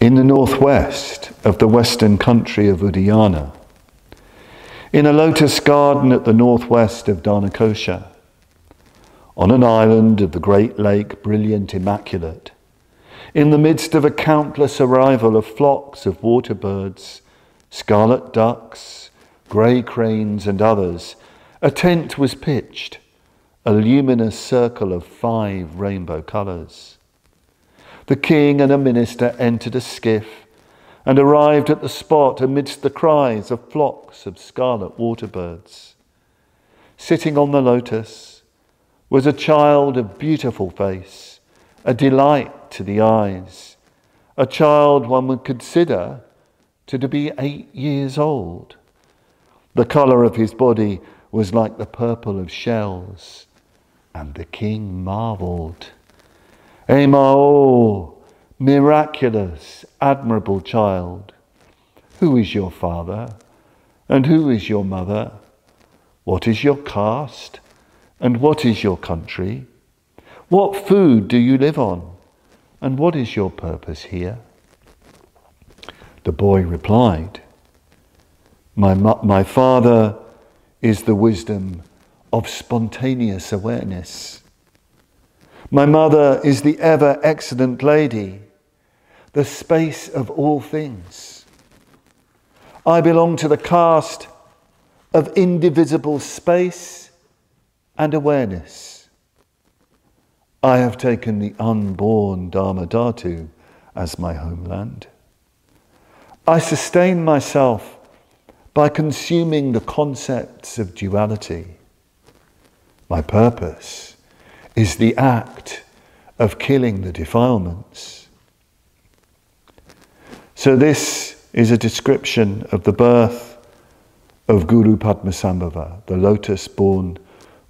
in the northwest of the western country of Udayana, in a lotus garden at the northwest of Dhanakosha, on an island of the great lake, brilliant, immaculate, in the midst of a countless arrival of flocks of water birds, scarlet ducks, grey cranes, and others, a tent was pitched, a luminous circle of five rainbow colours. The king and a minister entered a skiff and arrived at the spot amidst the cries of flocks of scarlet water birds. Sitting on the lotus was a child of beautiful face, a delight to the eyes, a child one would consider to be eight years old. The colour of his body was like the purple of shells, and the king marvelled. Emaho, oh, miraculous, admirable child, who is your father and who is your mother? What is your caste and what is your country? What food do you live on and what is your purpose here? The boy replied, My, my father is the wisdom of spontaneous awareness. My mother is the ever excellent lady, the space of all things. I belong to the caste of indivisible space and awareness. I have taken the unborn Dharma Dhatu as my homeland. I sustain myself by consuming the concepts of duality. My purpose is the act of killing the defilements. So, this is a description of the birth of Guru Padmasambhava, the lotus born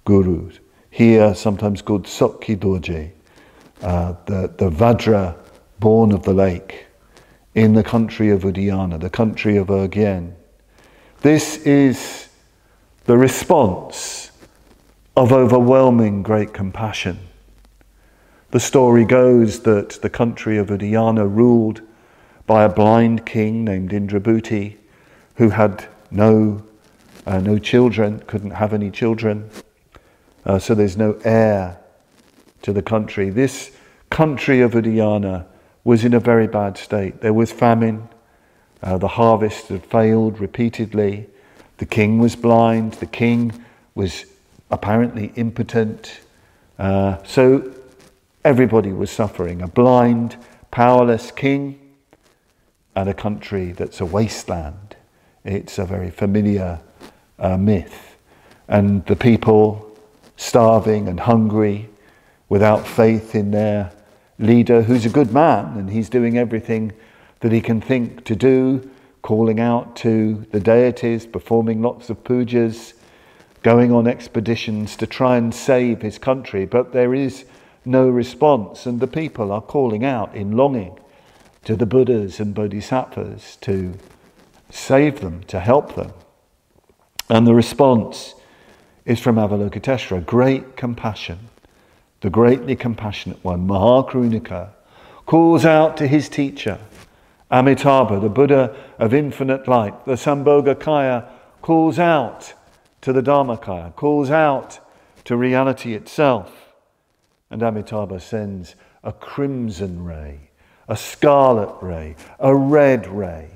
Guru. Here, sometimes called Tsokye Dorje, uh, the, the Vajra born of the lake, in the country of Udayana, the country of Urgyen. This is the response of overwhelming great compassion. The story goes that the country of Udayana ruled by a blind king named Indrabhuti who had no, uh, no children, couldn't have any children. Uh, so there's no heir to the country. This country of Udayana was in a very bad state. There was famine. Uh, the harvest had failed repeatedly. The king was blind. The king was apparently impotent. Uh, so everybody was suffering a blind, powerless king and a country that's a wasteland. It's a very familiar uh, myth. And the people starving and hungry, without faith in their leader, who's a good man and he's doing everything that he can think to do, calling out to the deities, performing lots of pujas, going on expeditions to try and save his country, but there is no response, and the people are calling out in longing to the Buddhas and Bodhisattvas to save them, to help them. And the response is from Avalokiteshvara great compassion. The greatly compassionate one, Mahakarunika, calls out to his teacher, Amitabha, the Buddha of infinite light. The Sambhogakaya calls out to the Dharmakaya, calls out to reality itself. And Amitabha sends a crimson ray, a scarlet ray, a red ray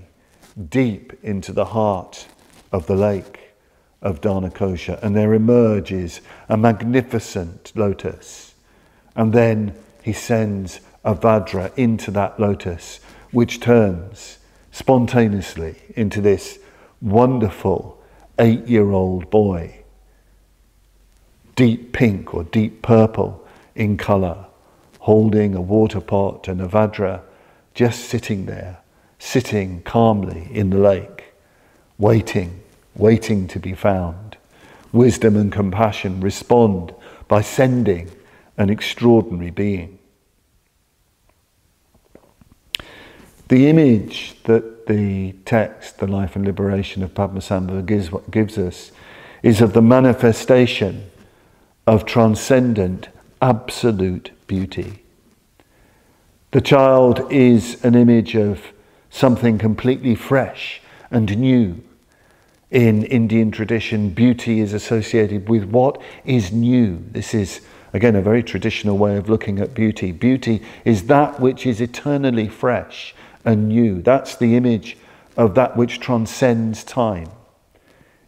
deep into the heart of the lake of Dhanakosha. And there emerges a magnificent lotus. And then he sends a Vajra into that lotus, which turns spontaneously into this wonderful eight year old boy, deep pink or deep purple in colour, holding a water pot and a Vajra, just sitting there, sitting calmly in the lake, waiting, waiting to be found. Wisdom and compassion respond by sending an extraordinary being. The image that the text, The Life and Liberation of Padmasambhava, gives, gives us is of the manifestation of transcendent, absolute beauty. The child is an image of something completely fresh and new. In Indian tradition, beauty is associated with what is new. This is, again, a very traditional way of looking at beauty. Beauty is that which is eternally fresh and new. That's the image of that which transcends time.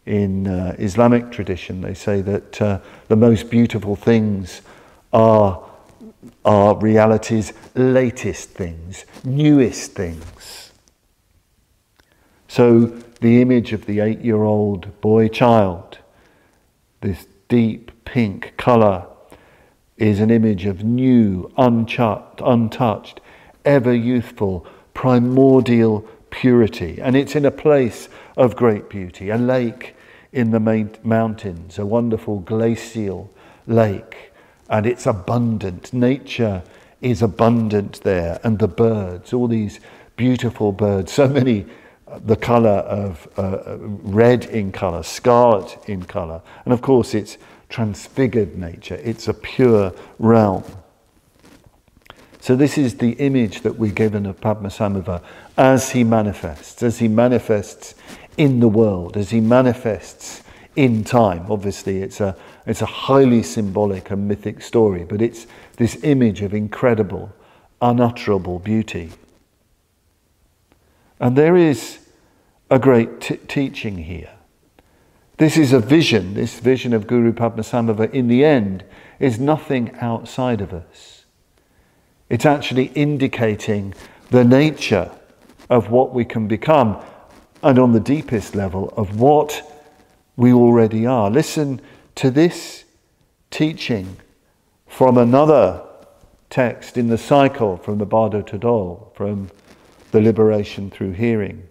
In uh, Islamic tradition, they say that uh, the most beautiful things are, are reality's latest things, newest things. So, the image of the eight year old boy child, this deep pink colour, is an image of new, untouched, untouched ever youthful, primordial purity. And it's in a place of great beauty, a lake in the mountains, a wonderful glacial lake. And it's abundant. Nature is abundant there. And the birds, all these beautiful birds, so many the colour of uh, red in colour, scarlet in colour. And of course, it's transfigured nature, it's a pure realm. So, this is the image that we're given of Padmasambhava as he manifests, as he manifests in the world, as he manifests in time. Obviously, it's a, it's a highly symbolic and mythic story, but it's this image of incredible, unutterable beauty. And there is a great t- teaching here. This is a vision, this vision of Guru Padmasambhava in the end is nothing outside of us. It's actually indicating the nature of what we can become and on the deepest level of what we already are. Listen to this teaching from another text in the cycle from the Bardo Thödol, from the liberation through hearing.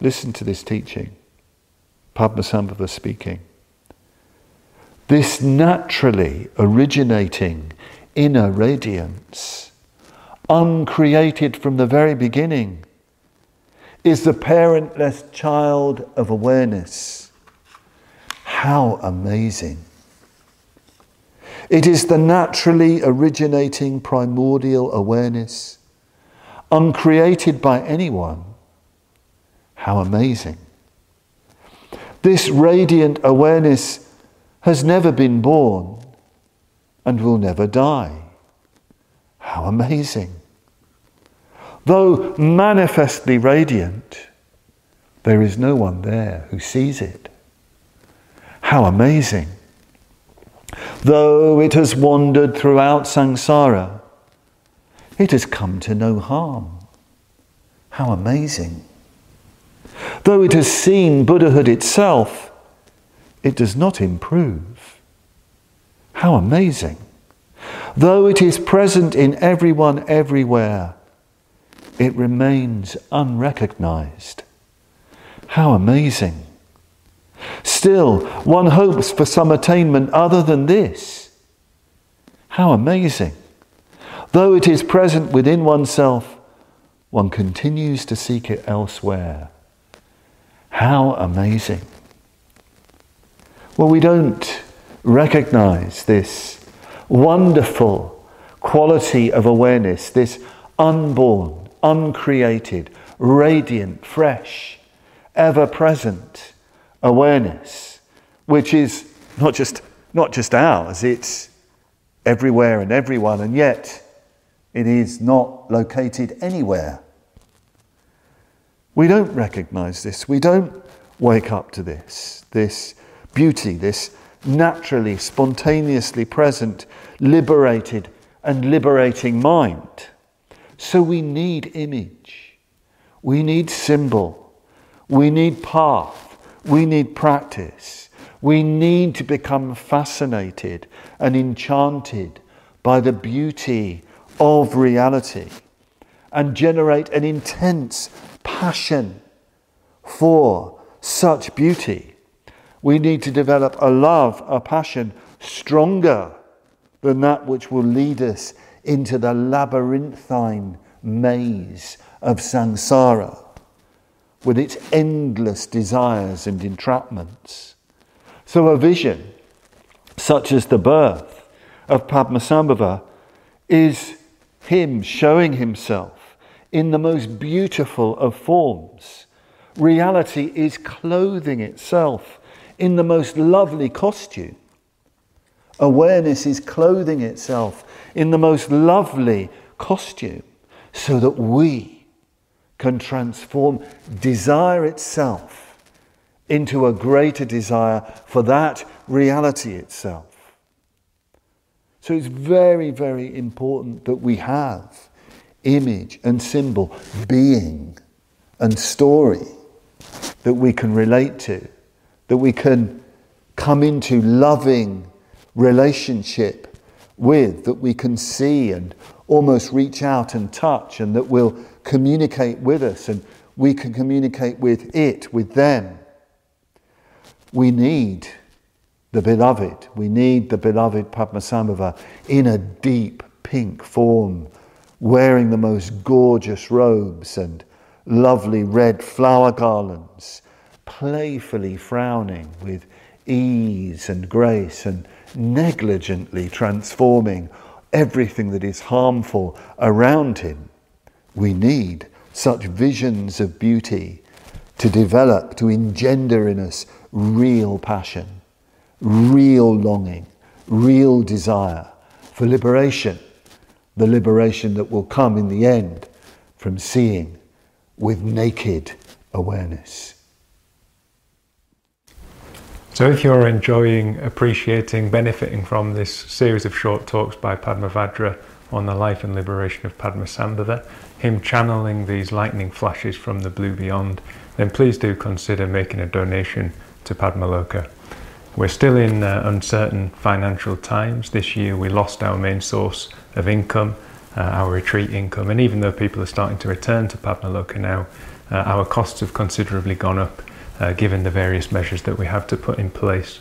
Listen to this teaching. Padmasambhava speaking. This naturally originating inner radiance, uncreated from the very beginning, is the parentless child of awareness. How amazing! It is the naturally originating primordial awareness, uncreated by anyone. How amazing! This radiant awareness has never been born and will never die. How amazing! Though manifestly radiant, there is no one there who sees it. How amazing! Though it has wandered throughout samsara, it has come to no harm. How amazing! Though it has seen Buddhahood itself, it does not improve. How amazing! Though it is present in everyone everywhere, it remains unrecognized. How amazing! Still, one hopes for some attainment other than this. How amazing! Though it is present within oneself, one continues to seek it elsewhere. How amazing! Well, we don't recognize this wonderful quality of awareness, this unborn, uncreated, radiant, fresh, ever present awareness, which is not just, not just ours, it's everywhere and everyone, and yet it is not located anywhere. We don't recognize this. We don't wake up to this, this beauty, this naturally, spontaneously present, liberated, and liberating mind. So we need image, we need symbol, we need path, we need practice. We need to become fascinated and enchanted by the beauty of reality and generate an intense passion for such beauty we need to develop a love, a passion stronger than that which will lead us into the labyrinthine maze of samsara with its endless desires and entrapments. So, a vision such as the birth of Padmasambhava is Him showing Himself in the most beautiful of forms. Reality is clothing itself in the most lovely costume. Awareness is clothing itself in the most lovely costume so that we can transform desire itself into a greater desire for that reality itself. So it's very, very important that we have image and symbol, being and story that we can relate to, that we can come into loving relationship with, that we can see and almost reach out and touch, and that will communicate with us, and we can communicate with it, with them. We need the beloved. We need the beloved Padmasambhava in a deep pink form, wearing the most gorgeous robes and lovely red flower garlands, playfully frowning with ease and grace and negligently transforming everything that is harmful around him. We need such visions of beauty to develop, to engender in us real passion, real longing, real desire for liberation, the liberation that will come in the end from seeing with naked awareness. So, if you're enjoying, appreciating, benefiting from this series of short talks by Padmavajra on the life and liberation of Padmasambhava, him channeling these lightning flashes from the blue beyond, then please do consider making a donation to Padmaloka. We're still in uh, uncertain financial times. This year we lost our main source of income, uh, our retreat income, and even though people are starting to return to Padmaloka now, uh, our costs have considerably gone up uh, given the various measures that we have to put in place.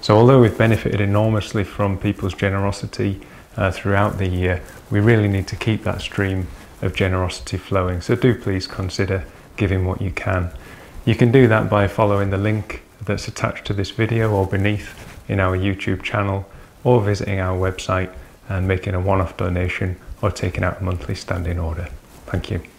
So, although we've benefited enormously from people's generosity uh, throughout the year, we really need to keep that stream of generosity flowing. So, do please consider giving what you can. You can do that by following the link that's attached to this video or beneath in our YouTube channel, or visiting our website and making a one off donation or taking out a monthly standing order. Thank you.